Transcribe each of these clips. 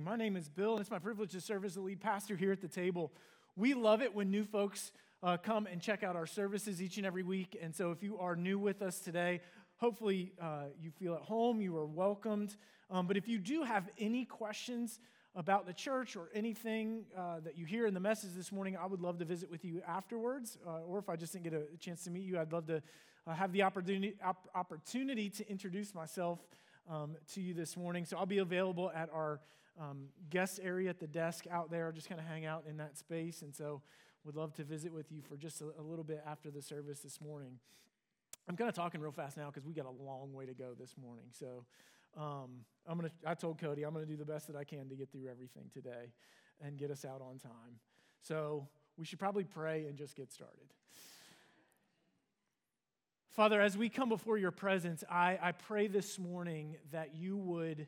My name is Bill, and it's my privilege to serve as the lead pastor here at the table. We love it when new folks uh, come and check out our services each and every week. And so, if you are new with us today, hopefully uh, you feel at home, you are welcomed. Um, but if you do have any questions about the church or anything uh, that you hear in the message this morning, I would love to visit with you afterwards. Uh, or if I just didn't get a chance to meet you, I'd love to uh, have the opportunity, op- opportunity to introduce myself um, to you this morning. So, I'll be available at our um, guest area at the desk out there, just kind of hang out in that space. And so, would love to visit with you for just a, a little bit after the service this morning. I'm kind of talking real fast now because we got a long way to go this morning. So, um, I'm gonna. I told Cody I'm gonna do the best that I can to get through everything today and get us out on time. So we should probably pray and just get started. Father, as we come before your presence, I, I pray this morning that you would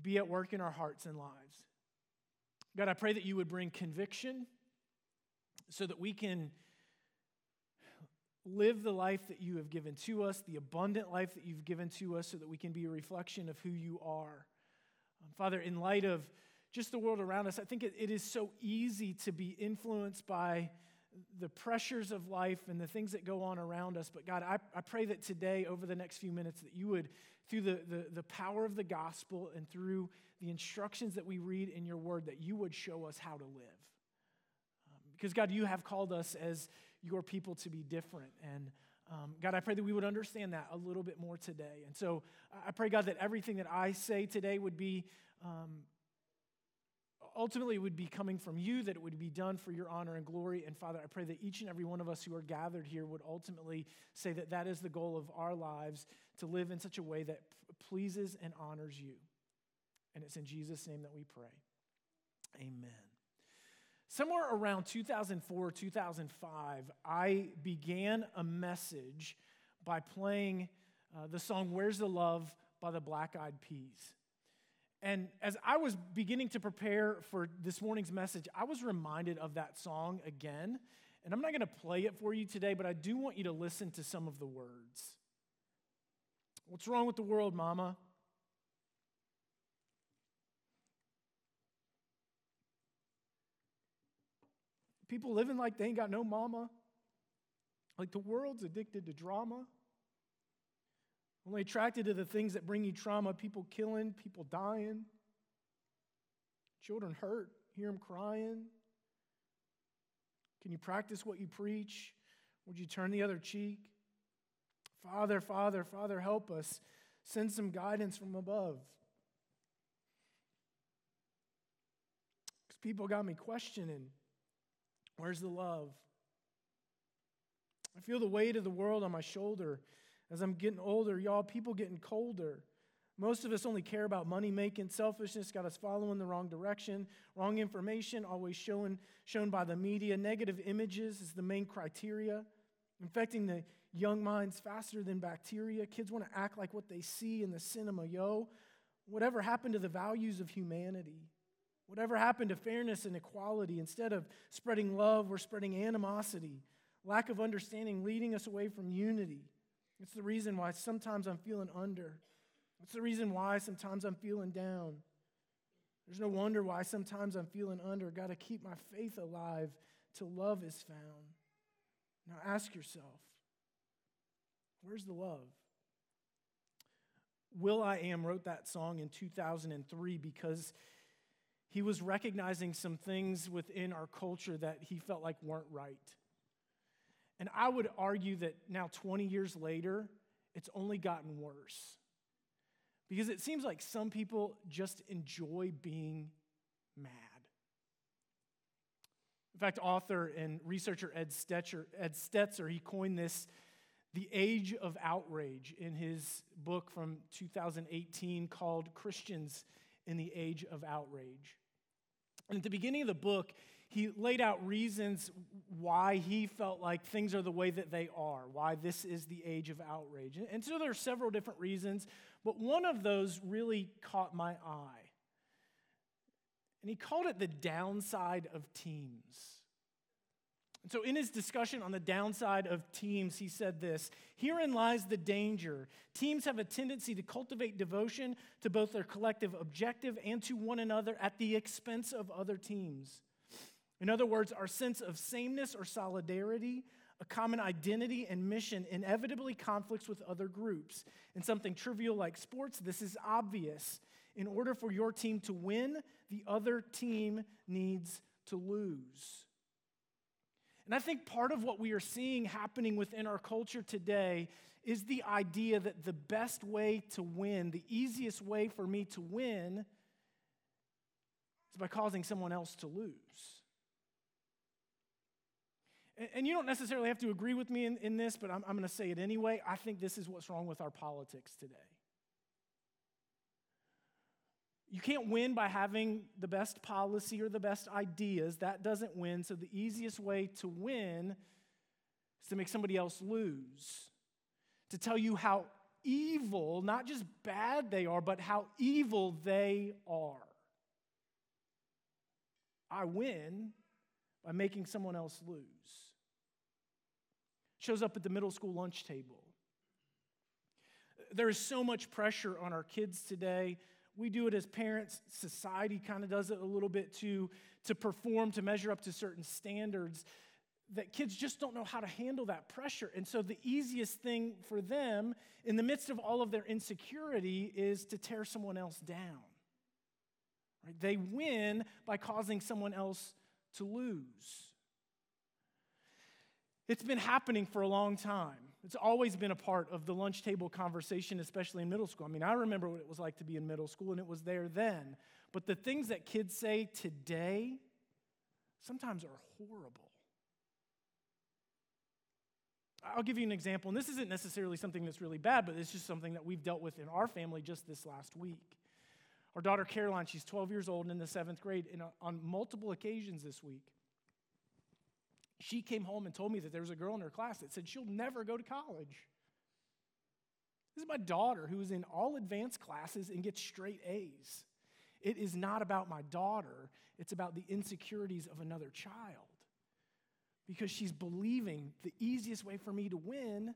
be at work in our hearts and lives. God, I pray that you would bring conviction so that we can live the life that you have given to us, the abundant life that you've given to us, so that we can be a reflection of who you are. Um, Father, in light of just the world around us, I think it, it is so easy to be influenced by the pressures of life and the things that go on around us. But God, I, I pray that today, over the next few minutes, that you would through the, the, the power of the gospel and through the instructions that we read in your word, that you would show us how to live. Um, because, God, you have called us as your people to be different. And um, God, I pray that we would understand that a little bit more today. And so I pray, God, that everything that I say today would be um, ultimately it would be coming from you, that it would be done for your honor and glory. And Father, I pray that each and every one of us who are gathered here would ultimately say that that is the goal of our lives to live in such a way that pleases and honors you. And it's in Jesus' name that we pray. Amen. Somewhere around 2004, 2005, I began a message by playing uh, the song Where's the Love by the Black Eyed Peas. And as I was beginning to prepare for this morning's message, I was reminded of that song again. And I'm not going to play it for you today, but I do want you to listen to some of the words. What's wrong with the world, Mama? People living like they ain't got no mama. Like the world's addicted to drama. Only attracted to the things that bring you trauma people killing, people dying, children hurt, hear them crying. Can you practice what you preach? Would you turn the other cheek? Father, Father, Father, help us. Send some guidance from above. Because people got me questioning where's the love? I feel the weight of the world on my shoulder. As I'm getting older, y'all, people getting colder. Most of us only care about money making. Selfishness got us following the wrong direction. Wrong information, always shown, shown by the media. Negative images is the main criteria. Infecting the young minds faster than bacteria. Kids want to act like what they see in the cinema. Yo, whatever happened to the values of humanity? Whatever happened to fairness and equality? Instead of spreading love, we're spreading animosity. Lack of understanding leading us away from unity. It's the reason why sometimes I'm feeling under. It's the reason why sometimes I'm feeling down. There's no wonder why sometimes I'm feeling under. Got to keep my faith alive till love is found. Now ask yourself where's the love? will.i.am wrote that song in 2003 because he was recognizing some things within our culture that he felt like weren't right. And I would argue that now, 20 years later, it's only gotten worse. Because it seems like some people just enjoy being mad. In fact, author and researcher Ed Stetzer, Ed Stetzer, he coined this the age of outrage in his book from 2018 called Christians in the Age of Outrage. And at the beginning of the book, he laid out reasons why he felt like things are the way that they are, why this is the age of outrage. And so there are several different reasons, but one of those really caught my eye. And he called it the downside of teams. And so, in his discussion on the downside of teams, he said this Herein lies the danger. Teams have a tendency to cultivate devotion to both their collective objective and to one another at the expense of other teams. In other words, our sense of sameness or solidarity, a common identity and mission inevitably conflicts with other groups. In something trivial like sports, this is obvious. In order for your team to win, the other team needs to lose. And I think part of what we are seeing happening within our culture today is the idea that the best way to win, the easiest way for me to win, is by causing someone else to lose. And you don't necessarily have to agree with me in, in this, but I'm, I'm going to say it anyway. I think this is what's wrong with our politics today. You can't win by having the best policy or the best ideas. That doesn't win. So, the easiest way to win is to make somebody else lose, to tell you how evil, not just bad they are, but how evil they are. I win by making someone else lose. Shows up at the middle school lunch table. There is so much pressure on our kids today we do it as parents. Society kind of does it a little bit too, to perform, to measure up to certain standards that kids just don't know how to handle that pressure. And so the easiest thing for them in the midst of all of their insecurity is to tear someone else down. Right? They win by causing someone else to lose. It's been happening for a long time. It's always been a part of the lunch table conversation, especially in middle school. I mean, I remember what it was like to be in middle school, and it was there then. But the things that kids say today sometimes are horrible. I'll give you an example, and this isn't necessarily something that's really bad, but it's just something that we've dealt with in our family just this last week. Our daughter Caroline, she's 12 years old and in the seventh grade, and on multiple occasions this week, she came home and told me that there was a girl in her class that said she'll never go to college. This is my daughter who is in all advanced classes and gets straight A's. It is not about my daughter, it's about the insecurities of another child. Because she's believing the easiest way for me to win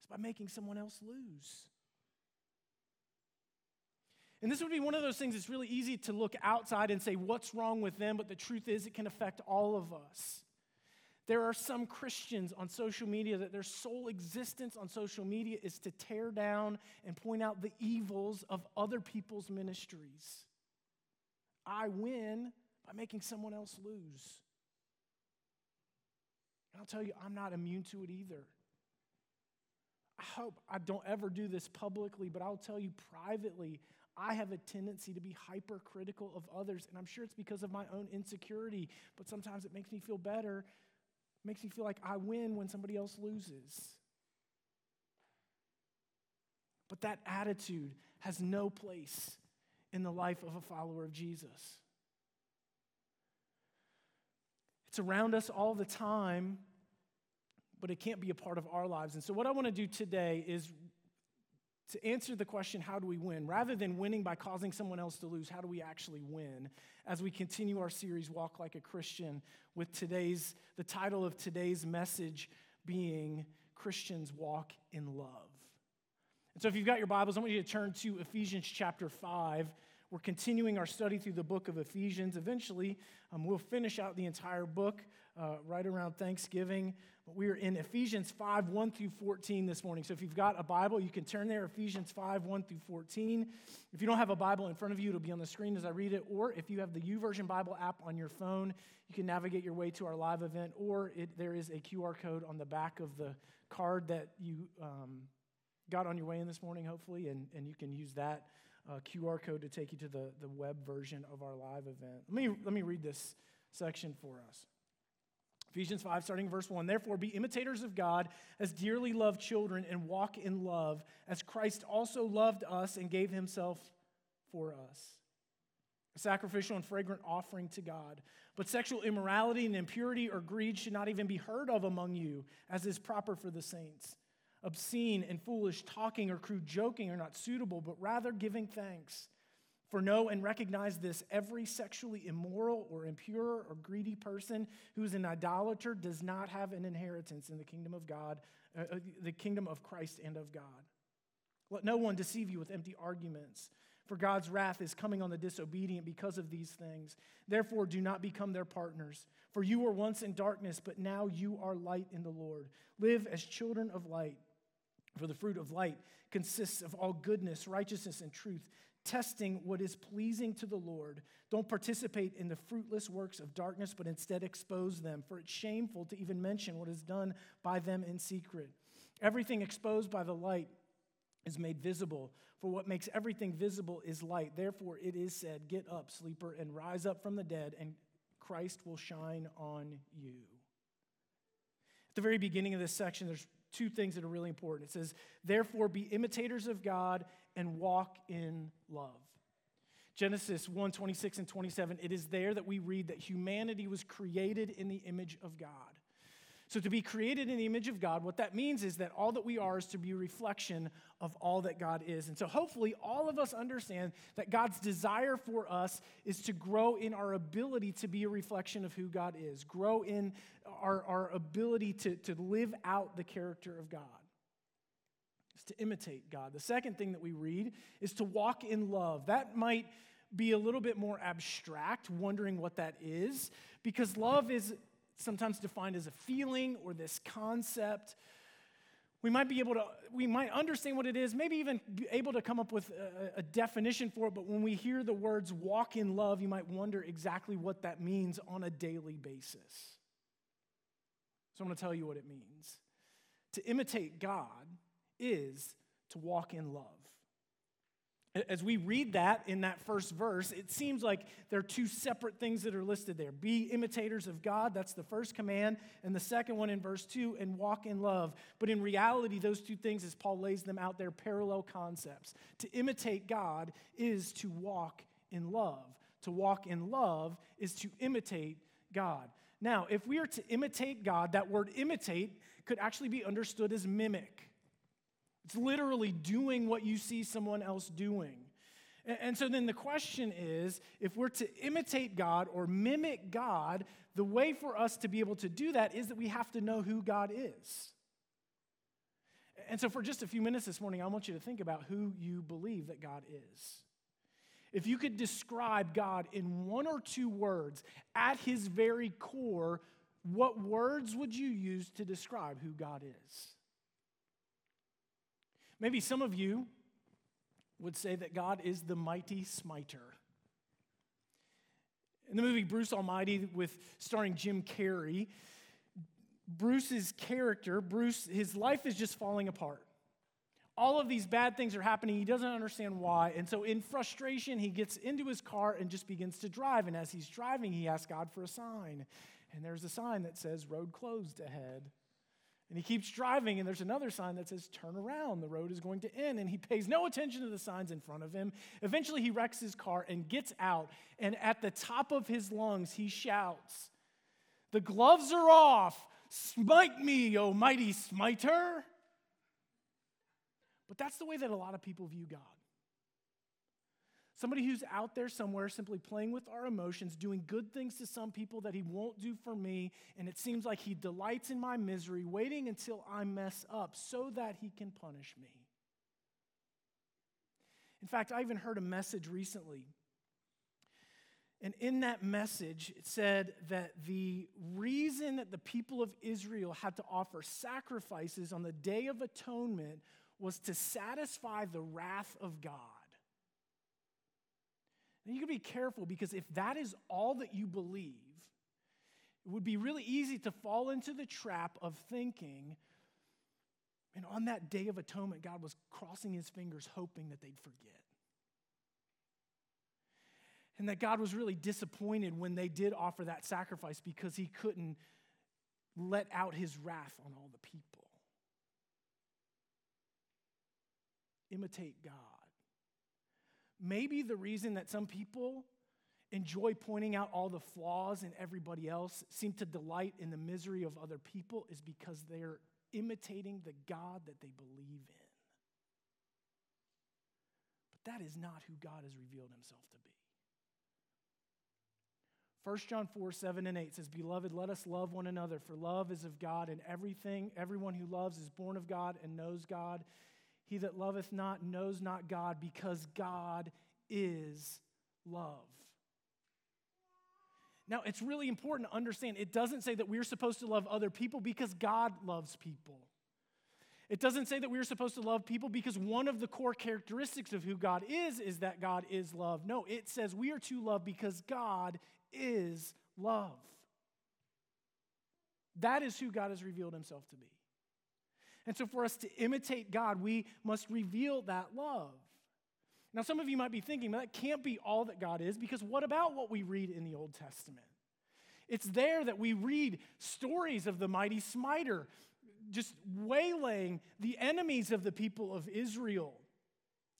is by making someone else lose. And this would be one of those things that's really easy to look outside and say, what's wrong with them? But the truth is, it can affect all of us. There are some Christians on social media that their sole existence on social media is to tear down and point out the evils of other people's ministries. I win by making someone else lose. And I'll tell you, I'm not immune to it either. I hope I don't ever do this publicly, but I'll tell you privately, I have a tendency to be hypercritical of others, and I'm sure it's because of my own insecurity, but sometimes it makes me feel better makes me feel like I win when somebody else loses. But that attitude has no place in the life of a follower of Jesus. It's around us all the time, but it can't be a part of our lives. And so, what I want to do today is to answer the question, how do we win? Rather than winning by causing someone else to lose, how do we actually win? As we continue our series, Walk Like a Christian, with today's, the title of today's message being Christians Walk in Love. And so if you've got your Bibles, I want you to turn to Ephesians chapter 5. We're continuing our study through the book of Ephesians. Eventually, um, we'll finish out the entire book uh, right around Thanksgiving. But we are in Ephesians 5, 1 through 14 this morning. So if you've got a Bible, you can turn there, Ephesians 5, 1 through 14. If you don't have a Bible in front of you, it'll be on the screen as I read it. Or if you have the YouVersion Bible app on your phone, you can navigate your way to our live event. Or it, there is a QR code on the back of the card that you um, got on your way in this morning, hopefully, and, and you can use that uh, QR code to take you to the, the web version of our live event. Let me, let me read this section for us. Ephesians 5, starting verse 1. Therefore, be imitators of God as dearly loved children and walk in love, as Christ also loved us and gave himself for us. A sacrificial and fragrant offering to God. But sexual immorality and impurity or greed should not even be heard of among you, as is proper for the saints. Obscene and foolish talking or crude joking are not suitable, but rather giving thanks. For know and recognize this every sexually immoral or impure or greedy person who is an idolater does not have an inheritance in the kingdom of God, uh, uh, the kingdom of Christ and of God. Let no one deceive you with empty arguments, for God's wrath is coming on the disobedient because of these things. Therefore, do not become their partners. For you were once in darkness, but now you are light in the Lord. Live as children of light. For the fruit of light consists of all goodness, righteousness, and truth testing what is pleasing to the Lord. Don't participate in the fruitless works of darkness, but instead expose them, for it's shameful to even mention what is done by them in secret. Everything exposed by the light is made visible, for what makes everything visible is light. Therefore, it is said, Get up, sleeper, and rise up from the dead, and Christ will shine on you. At the very beginning of this section, there's two things that are really important. It says, Therefore, be imitators of God and walk in love. Genesis 1 26 and 27, it is there that we read that humanity was created in the image of God. So, to be created in the image of God, what that means is that all that we are is to be a reflection of all that God is. And so, hopefully, all of us understand that God's desire for us is to grow in our ability to be a reflection of who God is, grow in our, our ability to, to live out the character of God to imitate God. The second thing that we read is to walk in love. That might be a little bit more abstract, wondering what that is, because love is sometimes defined as a feeling or this concept. We might be able to, we might understand what it is, maybe even be able to come up with a, a definition for it, but when we hear the words walk in love, you might wonder exactly what that means on a daily basis. So I'm going to tell you what it means. To imitate God is to walk in love. As we read that in that first verse, it seems like there are two separate things that are listed there. Be imitators of God, that's the first command, and the second one in verse 2, and walk in love. But in reality, those two things, as Paul lays them out, they're parallel concepts. To imitate God is to walk in love. To walk in love is to imitate God. Now, if we are to imitate God, that word imitate could actually be understood as mimic. It's literally doing what you see someone else doing. And so then the question is if we're to imitate God or mimic God, the way for us to be able to do that is that we have to know who God is. And so for just a few minutes this morning, I want you to think about who you believe that God is. If you could describe God in one or two words at his very core, what words would you use to describe who God is? Maybe some of you would say that God is the mighty smiter. In the movie Bruce Almighty, with starring Jim Carrey, Bruce's character, Bruce, his life is just falling apart. All of these bad things are happening. He doesn't understand why. And so, in frustration, he gets into his car and just begins to drive. And as he's driving, he asks God for a sign. And there's a sign that says, Road closed ahead. And he keeps driving, and there's another sign that says, Turn around, the road is going to end. And he pays no attention to the signs in front of him. Eventually, he wrecks his car and gets out. And at the top of his lungs, he shouts, The gloves are off. Smite me, O mighty smiter. But that's the way that a lot of people view God. Somebody who's out there somewhere simply playing with our emotions, doing good things to some people that he won't do for me, and it seems like he delights in my misery, waiting until I mess up so that he can punish me. In fact, I even heard a message recently. And in that message, it said that the reason that the people of Israel had to offer sacrifices on the Day of Atonement was to satisfy the wrath of God. You can be careful because if that is all that you believe, it would be really easy to fall into the trap of thinking, and on that day of atonement, God was crossing his fingers hoping that they'd forget. And that God was really disappointed when they did offer that sacrifice because he couldn't let out his wrath on all the people. Imitate God. Maybe the reason that some people enjoy pointing out all the flaws in everybody else, seem to delight in the misery of other people, is because they're imitating the God that they believe in. But that is not who God has revealed himself to be. 1 John 4, 7 and 8 says, Beloved, let us love one another, for love is of God, and everything, everyone who loves is born of God and knows God. He that loveth not knows not God, because God is love. Now, it's really important to understand it doesn't say that we're supposed to love other people because God loves people. It doesn't say that we're supposed to love people because one of the core characteristics of who God is is that God is love. No, it says we are to love because God is love. That is who God has revealed himself to be. And so, for us to imitate God, we must reveal that love. Now, some of you might be thinking, that can't be all that God is, because what about what we read in the Old Testament? It's there that we read stories of the mighty smiter just waylaying the enemies of the people of Israel.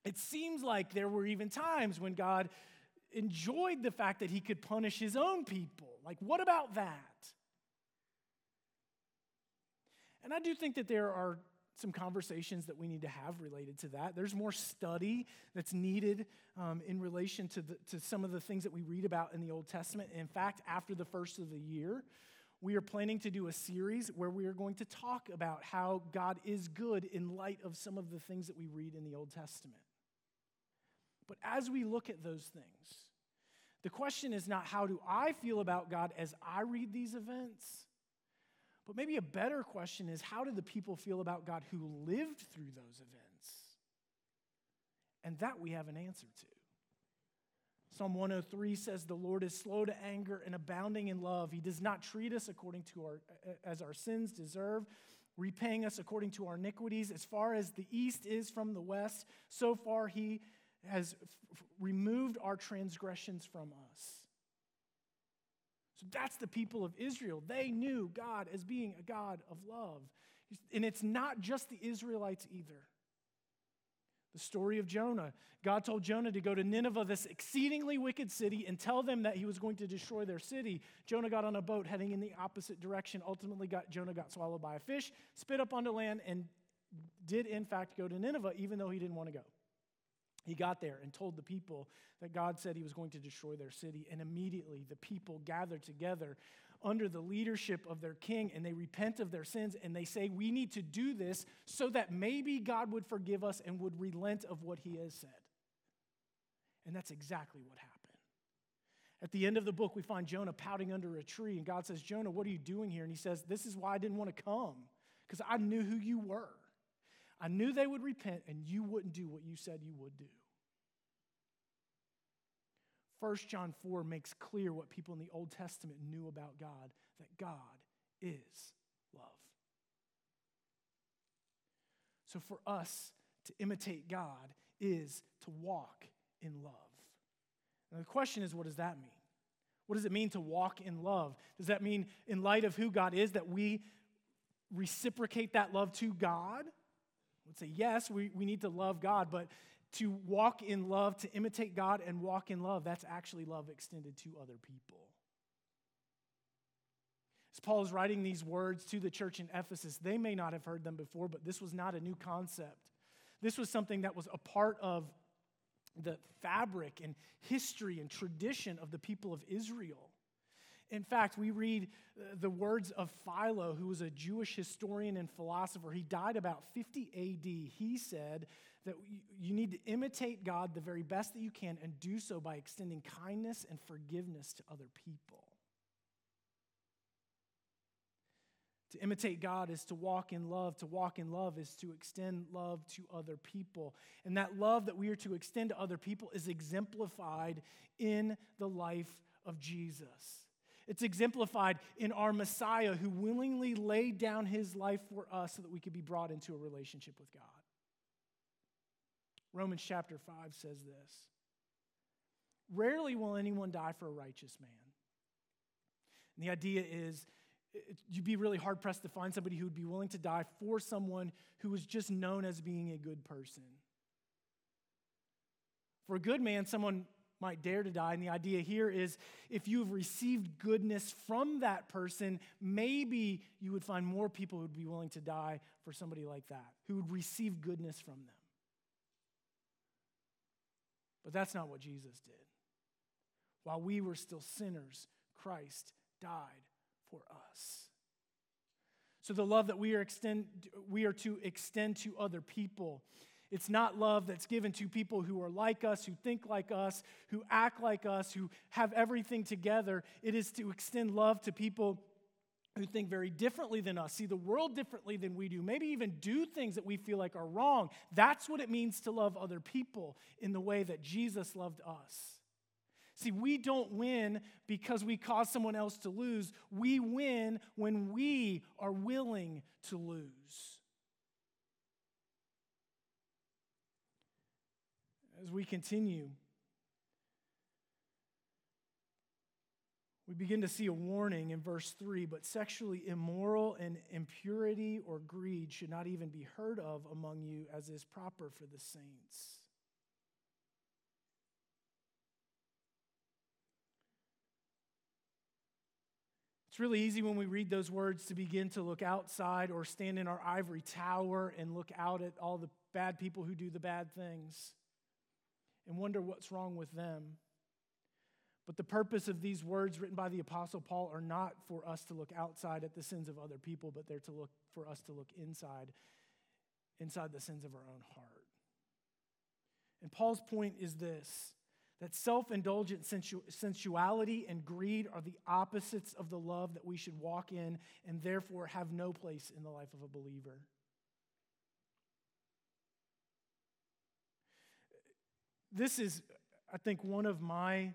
It seems like there were even times when God enjoyed the fact that he could punish his own people. Like, what about that? And I do think that there are some conversations that we need to have related to that. There's more study that's needed um, in relation to, the, to some of the things that we read about in the Old Testament. In fact, after the first of the year, we are planning to do a series where we are going to talk about how God is good in light of some of the things that we read in the Old Testament. But as we look at those things, the question is not how do I feel about God as I read these events, but maybe a better question is how do the people feel about God who lived through those events? And that we have an answer to. Psalm 103 says, The Lord is slow to anger and abounding in love. He does not treat us according to our, as our sins deserve, repaying us according to our iniquities. As far as the east is from the west, so far he has f- removed our transgressions from us. So that's the people of Israel. They knew God as being a God of love. And it's not just the Israelites either. The story of Jonah. God told Jonah to go to Nineveh, this exceedingly wicked city, and tell them that he was going to destroy their city. Jonah got on a boat heading in the opposite direction. Ultimately, got, Jonah got swallowed by a fish, spit up onto land, and did, in fact, go to Nineveh, even though he didn't want to go. He got there and told the people that God said he was going to destroy their city. And immediately the people gathered together under the leadership of their king and they repent of their sins and they say, We need to do this so that maybe God would forgive us and would relent of what he has said. And that's exactly what happened. At the end of the book, we find Jonah pouting under a tree, and God says, Jonah, what are you doing here? And he says, This is why I didn't want to come, because I knew who you were. I knew they would repent, and you wouldn't do what you said you would do. 1 John 4 makes clear what people in the Old Testament knew about God that God is love. So for us to imitate God is to walk in love. And the question is, what does that mean? What does it mean to walk in love? Does that mean, in light of who God is, that we reciprocate that love to God? Would say, yes, we, we need to love God, but to walk in love, to imitate God and walk in love, that's actually love extended to other people. As Paul is writing these words to the church in Ephesus, they may not have heard them before, but this was not a new concept. This was something that was a part of the fabric and history and tradition of the people of Israel. In fact, we read uh, the words of Philo, who was a Jewish historian and philosopher. He died about 50 AD. He said that you need to imitate God the very best that you can and do so by extending kindness and forgiveness to other people. To imitate God is to walk in love. To walk in love is to extend love to other people. And that love that we are to extend to other people is exemplified in the life of Jesus. It's exemplified in our Messiah who willingly laid down his life for us so that we could be brought into a relationship with God. Romans chapter 5 says this Rarely will anyone die for a righteous man. And the idea is you'd be really hard pressed to find somebody who would be willing to die for someone who was just known as being a good person. For a good man, someone might dare to die. And the idea here is if you've received goodness from that person, maybe you would find more people who would be willing to die for somebody like that, who would receive goodness from them. But that's not what Jesus did. While we were still sinners, Christ died for us. So the love that we are extend we are to extend to other people. It's not love that's given to people who are like us, who think like us, who act like us, who have everything together. It is to extend love to people who think very differently than us, see the world differently than we do, maybe even do things that we feel like are wrong. That's what it means to love other people in the way that Jesus loved us. See, we don't win because we cause someone else to lose. We win when we are willing to lose. As we continue, we begin to see a warning in verse 3 but sexually immoral and impurity or greed should not even be heard of among you as is proper for the saints. It's really easy when we read those words to begin to look outside or stand in our ivory tower and look out at all the bad people who do the bad things and wonder what's wrong with them. But the purpose of these words written by the Apostle Paul are not for us to look outside at the sins of other people, but they're to look for us to look inside, inside the sins of our own heart. And Paul's point is this that self indulgent sensu- sensuality and greed are the opposites of the love that we should walk in and therefore have no place in the life of a believer. This is, I think, one of my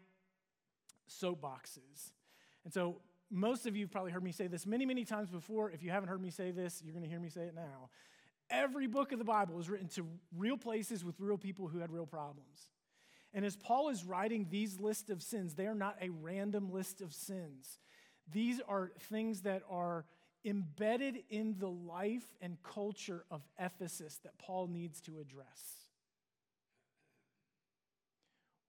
soapboxes. And so, most of you have probably heard me say this many, many times before. If you haven't heard me say this, you're going to hear me say it now. Every book of the Bible is written to real places with real people who had real problems. And as Paul is writing these list of sins, they are not a random list of sins. These are things that are embedded in the life and culture of Ephesus that Paul needs to address.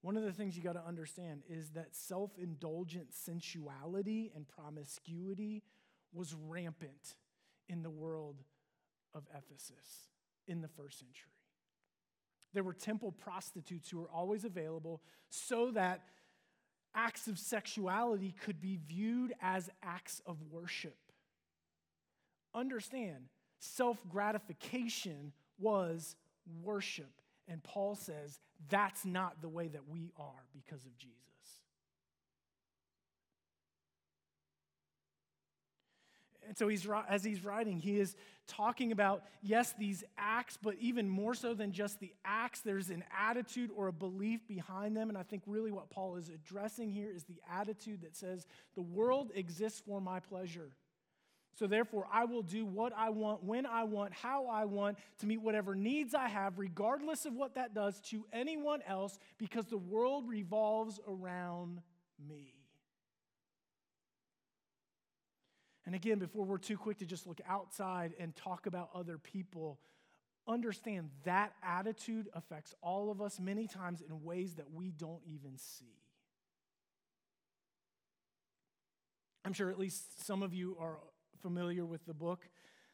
One of the things you got to understand is that self indulgent sensuality and promiscuity was rampant in the world of Ephesus in the first century. There were temple prostitutes who were always available so that acts of sexuality could be viewed as acts of worship. Understand, self gratification was worship. And Paul says that's not the way that we are because of Jesus. And so he's as he's writing, he is talking about yes, these acts, but even more so than just the acts, there's an attitude or a belief behind them. And I think really what Paul is addressing here is the attitude that says the world exists for my pleasure. So therefore, I will do what I want, when I want, how I want, to meet whatever needs I have, regardless of what that does to anyone else, because the world revolves around me. And again, before we're too quick to just look outside and talk about other people, understand that attitude affects all of us many times in ways that we don't even see. I'm sure at least some of you are familiar with the book,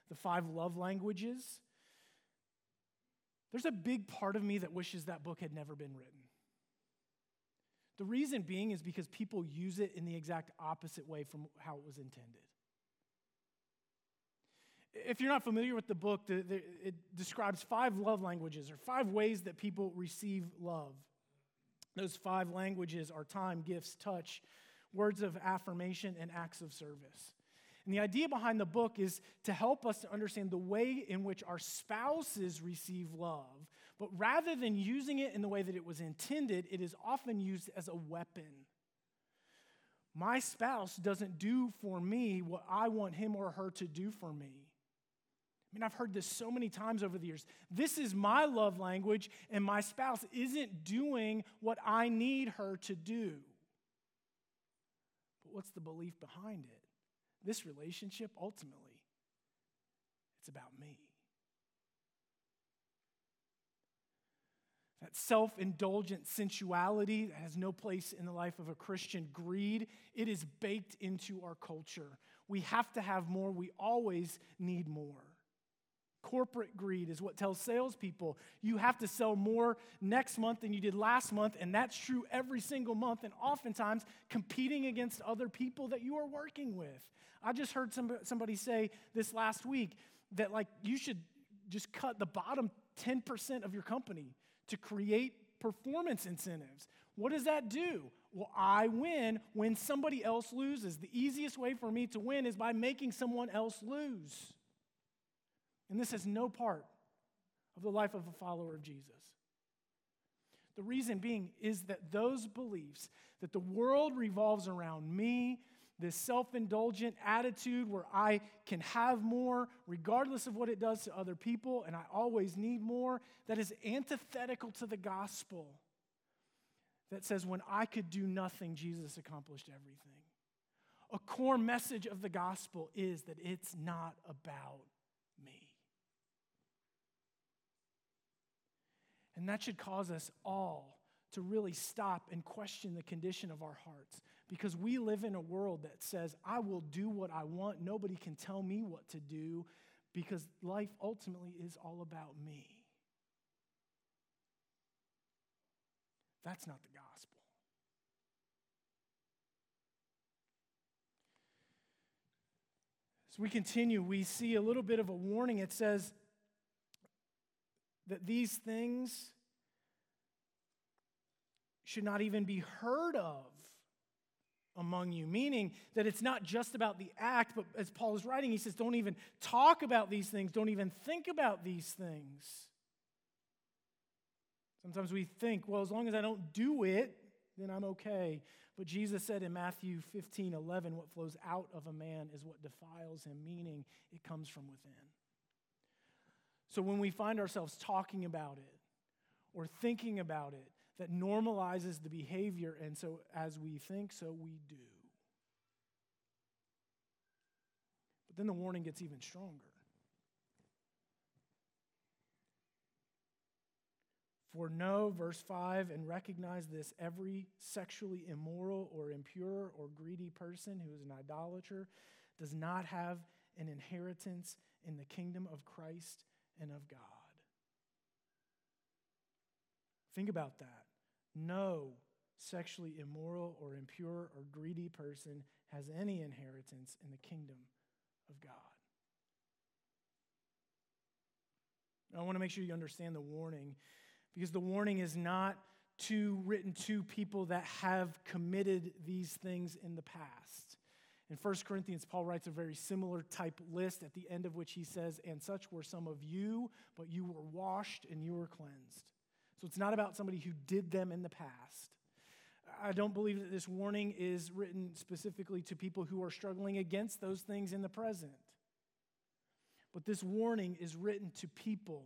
The Five Love Languages. There's a big part of me that wishes that book had never been written. The reason being is because people use it in the exact opposite way from how it was intended. If you're not familiar with the book, the, the, it describes five love languages or five ways that people receive love. Those five languages are time, gifts, touch, words of affirmation, and acts of service. And the idea behind the book is to help us to understand the way in which our spouses receive love. But rather than using it in the way that it was intended, it is often used as a weapon. My spouse doesn't do for me what I want him or her to do for me. I mean, I've heard this so many times over the years. This is my love language, and my spouse isn't doing what I need her to do. But what's the belief behind it? This relationship, ultimately, it's about me. That self indulgent sensuality that has no place in the life of a Christian, greed, it is baked into our culture. We have to have more, we always need more. Corporate greed is what tells salespeople you have to sell more next month than you did last month, and that's true every single month, and oftentimes competing against other people that you are working with. I just heard somebody say this last week that, like, you should just cut the bottom 10% of your company to create performance incentives. What does that do? Well, I win when somebody else loses. The easiest way for me to win is by making someone else lose. And this has no part of the life of a follower of Jesus. The reason being is that those beliefs that the world revolves around me, this self indulgent attitude where I can have more regardless of what it does to other people and I always need more, that is antithetical to the gospel that says when I could do nothing, Jesus accomplished everything. A core message of the gospel is that it's not about And that should cause us all to really stop and question the condition of our hearts because we live in a world that says, I will do what I want. Nobody can tell me what to do because life ultimately is all about me. That's not the gospel. As we continue, we see a little bit of a warning. It says, that these things should not even be heard of among you, meaning that it's not just about the act, but as Paul is writing, he says, don't even talk about these things, don't even think about these things. Sometimes we think, well, as long as I don't do it, then I'm okay. But Jesus said in Matthew 15 11, what flows out of a man is what defiles him, meaning it comes from within. So when we find ourselves talking about it or thinking about it, that normalizes the behavior, and so as we think, so we do. But then the warning gets even stronger. For know, verse 5, and recognize this every sexually immoral or impure or greedy person who is an idolater does not have an inheritance in the kingdom of Christ and of God. Think about that. No sexually immoral or impure or greedy person has any inheritance in the kingdom of God. I want to make sure you understand the warning because the warning is not to written to people that have committed these things in the past. In 1 Corinthians, Paul writes a very similar type list at the end of which he says, And such were some of you, but you were washed and you were cleansed. So it's not about somebody who did them in the past. I don't believe that this warning is written specifically to people who are struggling against those things in the present. But this warning is written to people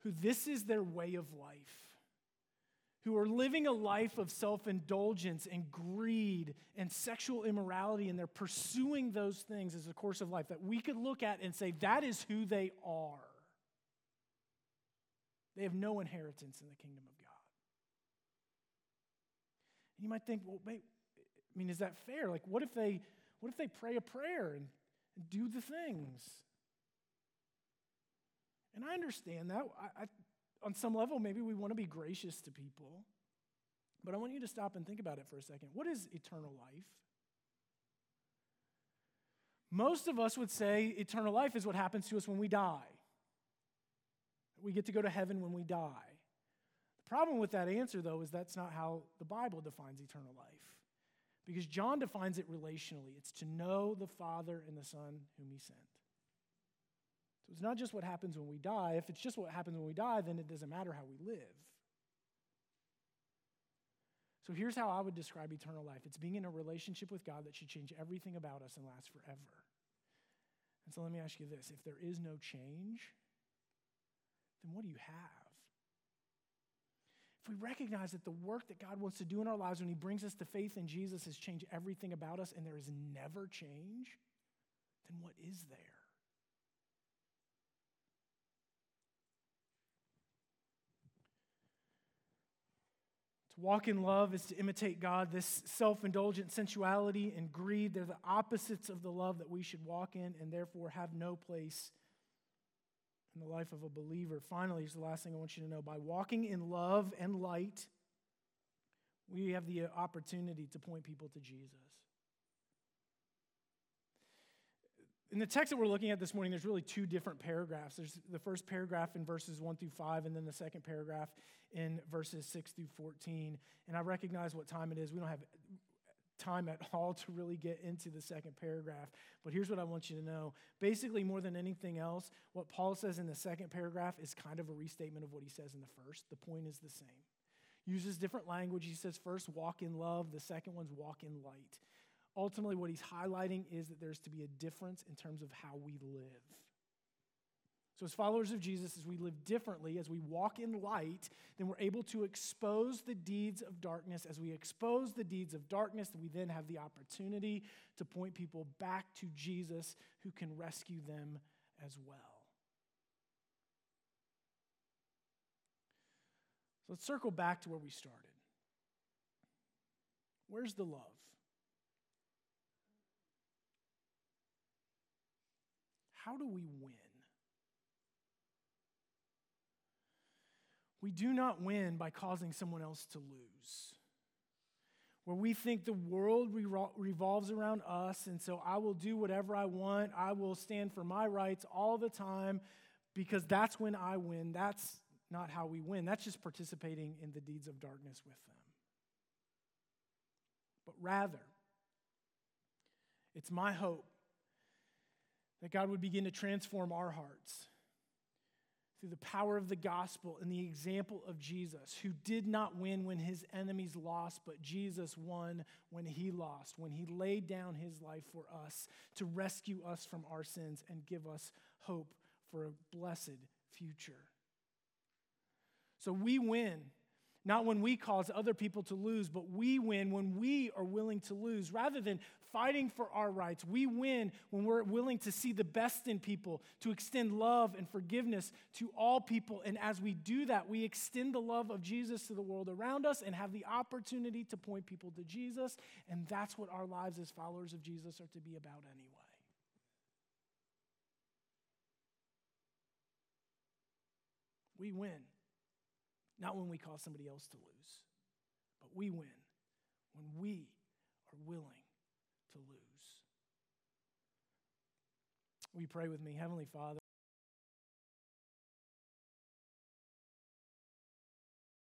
who this is their way of life who are living a life of self indulgence and greed and sexual immorality, and they're pursuing those things as a course of life that we could look at and say, that is who they are. They have no inheritance in the kingdom of God. And you might think, well, wait, I mean, is that fair? Like, what if they, what if they pray a prayer and, and do the things? And I understand that. I, I, on some level, maybe we want to be gracious to people. But I want you to stop and think about it for a second. What is eternal life? Most of us would say eternal life is what happens to us when we die. We get to go to heaven when we die. The problem with that answer, though, is that's not how the Bible defines eternal life. Because John defines it relationally it's to know the Father and the Son whom he sent. So it's not just what happens when we die. If it's just what happens when we die, then it doesn't matter how we live. So here's how I would describe eternal life it's being in a relationship with God that should change everything about us and last forever. And so let me ask you this if there is no change, then what do you have? If we recognize that the work that God wants to do in our lives when He brings us to faith in Jesus has changed everything about us and there is never change, then what is there? Walk in love is to imitate God. This self indulgent sensuality and greed, they're the opposites of the love that we should walk in and therefore have no place in the life of a believer. Finally, here's the last thing I want you to know by walking in love and light, we have the opportunity to point people to Jesus. In the text that we're looking at this morning, there's really two different paragraphs. There's the first paragraph in verses 1 through 5, and then the second paragraph in verses 6 through 14. And I recognize what time it is. We don't have time at all to really get into the second paragraph. But here's what I want you to know. Basically, more than anything else, what Paul says in the second paragraph is kind of a restatement of what he says in the first. The point is the same. Uses different language. He says, first, walk in love. The second one's walk in light ultimately what he's highlighting is that there's to be a difference in terms of how we live. So, as followers of Jesus, as we live differently, as we walk in light, then we're able to expose the deeds of darkness. As we expose the deeds of darkness, we then have the opportunity to point people back to Jesus who can rescue them as well. So, let's circle back to where we started. Where's the love? How do we win? We do not win by causing someone else to lose. Where we think the world revolves around us, and so I will do whatever I want, I will stand for my rights all the time because that's when I win. That's not how we win. That's just participating in the deeds of darkness with them. But rather, it's my hope that God would begin to transform our hearts through the power of the gospel and the example of Jesus, who did not win when his enemies lost, but Jesus won when he lost, when he laid down his life for us to rescue us from our sins and give us hope for a blessed future. So we win not when we cause other people to lose, but we win when we are willing to lose. Rather than fighting for our rights, we win when we're willing to see the best in people, to extend love and forgiveness to all people. And as we do that, we extend the love of Jesus to the world around us and have the opportunity to point people to Jesus. And that's what our lives as followers of Jesus are to be about anyway. We win. Not when we cause somebody else to lose, but we win when we are willing to lose. You pray with me? Heavenly Father,